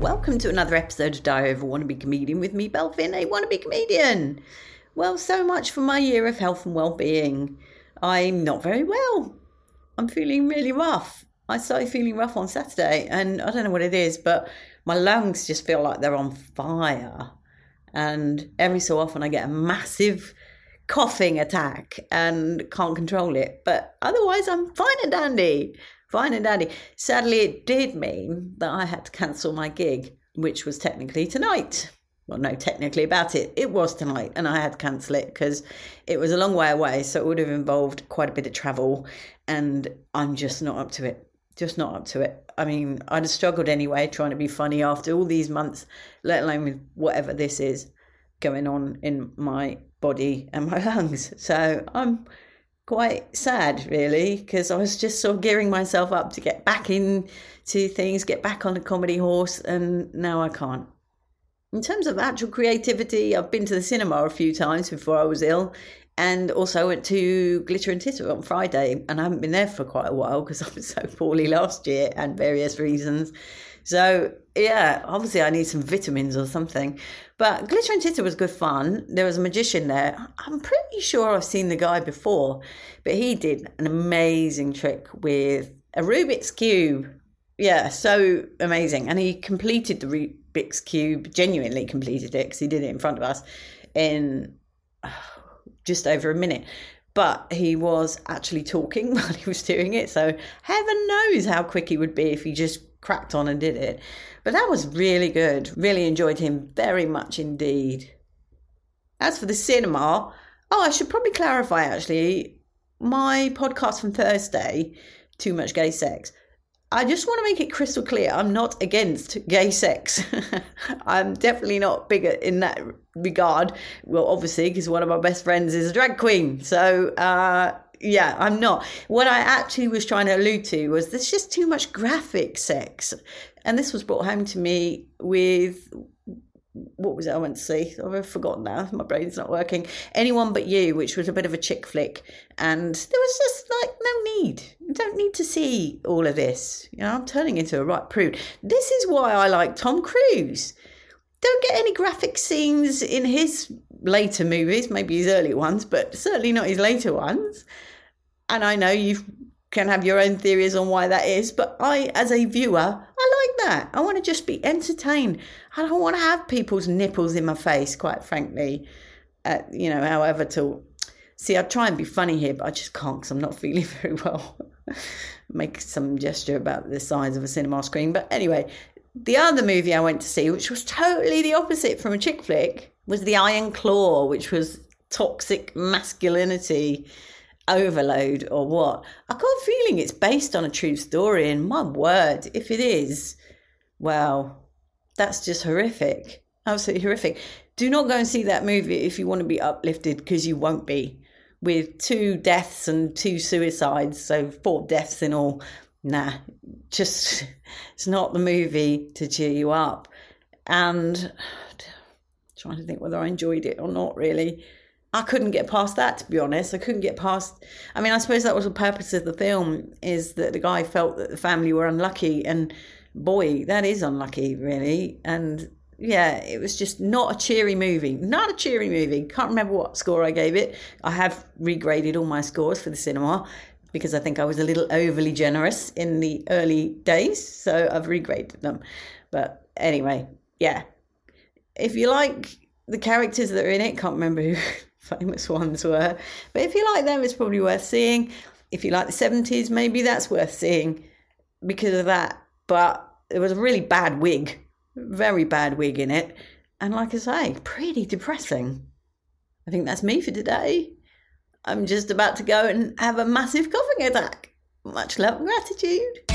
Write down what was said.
Welcome to another episode of of a Wannabe Comedian with me, Belvin, a wannabe comedian. Well, so much for my year of health and well-being. I'm not very well. I'm feeling really rough. I started feeling rough on Saturday, and I don't know what it is, but my lungs just feel like they're on fire. And every so often, I get a massive coughing attack and can't control it. But otherwise, I'm fine and dandy. Fine and dandy. Sadly, it did mean that I had to cancel my gig, which was technically tonight. Well, no, technically about it, it was tonight, and I had to cancel it because it was a long way away. So it would have involved quite a bit of travel, and I'm just not up to it. Just not up to it. I mean, I'd have struggled anyway trying to be funny after all these months, let alone with whatever this is going on in my body and my lungs. So I'm quite sad, really, because I was just sort of gearing myself up to get back into things, get back on the comedy horse, and now I can't. In terms of actual creativity, I've been to the cinema a few times before I was ill, and also I went to Glitter and Titter on Friday, and I haven't been there for quite a while because I was so poorly last year and various reasons. So yeah, obviously I need some vitamins or something. But Glitter and Titter was good fun. There was a magician there. I'm pretty sure I've seen the guy before, but he did an amazing trick with a Rubik's Cube. Yeah, so amazing. And he completed the Rubik's Cube, genuinely completed it because he did it in front of us in oh, just over a minute but he was actually talking while he was doing it. So heaven knows how quick he would be if he just cracked on and did it. But that was really good. Really enjoyed him very much indeed. As for the cinema, oh, I should probably clarify actually my podcast from Thursday, Too Much Gay Sex. I just want to make it crystal clear I'm not against gay sex. I'm definitely not bigger in that regard. Well, obviously, because one of my best friends is a drag queen. So, uh, yeah, I'm not. What I actually was trying to allude to was there's just too much graphic sex. And this was brought home to me with what was it I went to see? I've forgotten now. My brain's not working. Anyone But You, which was a bit of a chick flick. And there was just like no need. You don't need to see all of this. You know, I'm turning into a right prude. This is why I like Tom Cruise. Don't get any graphic scenes in his later movies, maybe his early ones, but certainly not his later ones. And I know you can have your own theories on why that is, but I, as a viewer, I like that. I want to just be entertained. I don't want to have people's nipples in my face, quite frankly. You know, however, to see, I try and be funny here, but I just can't because I'm not feeling very well. Make some gesture about the size of a cinema screen. But anyway, the other movie I went to see, which was totally the opposite from a chick flick, was The Iron Claw, which was toxic masculinity overload or what. I got a feeling it's based on a true story, and my word, if it is, well, that's just horrific. Absolutely horrific. Do not go and see that movie if you want to be uplifted, because you won't be. With two deaths and two suicides, so four deaths in all. Nah, just it's not the movie to cheer you up. And trying to think whether I enjoyed it or not really. I couldn't get past that to be honest. I couldn't get past I mean, I suppose that was the purpose of the film is that the guy felt that the family were unlucky and boy, that is unlucky really. And yeah, it was just not a cheery movie. Not a cheery movie. Can't remember what score I gave it. I have regraded all my scores for the cinema because I think I was a little overly generous in the early days, so I've regraded them. But anyway, yeah. If you like the characters that are in it, can't remember who famous ones were. But if you like them, it's probably worth seeing. If you like the 70s, maybe that's worth seeing because of that. But it was a really bad wig, very bad wig in it. And like I say, pretty depressing. I think that's me for today. I'm just about to go and have a massive coughing attack. Much love and gratitude.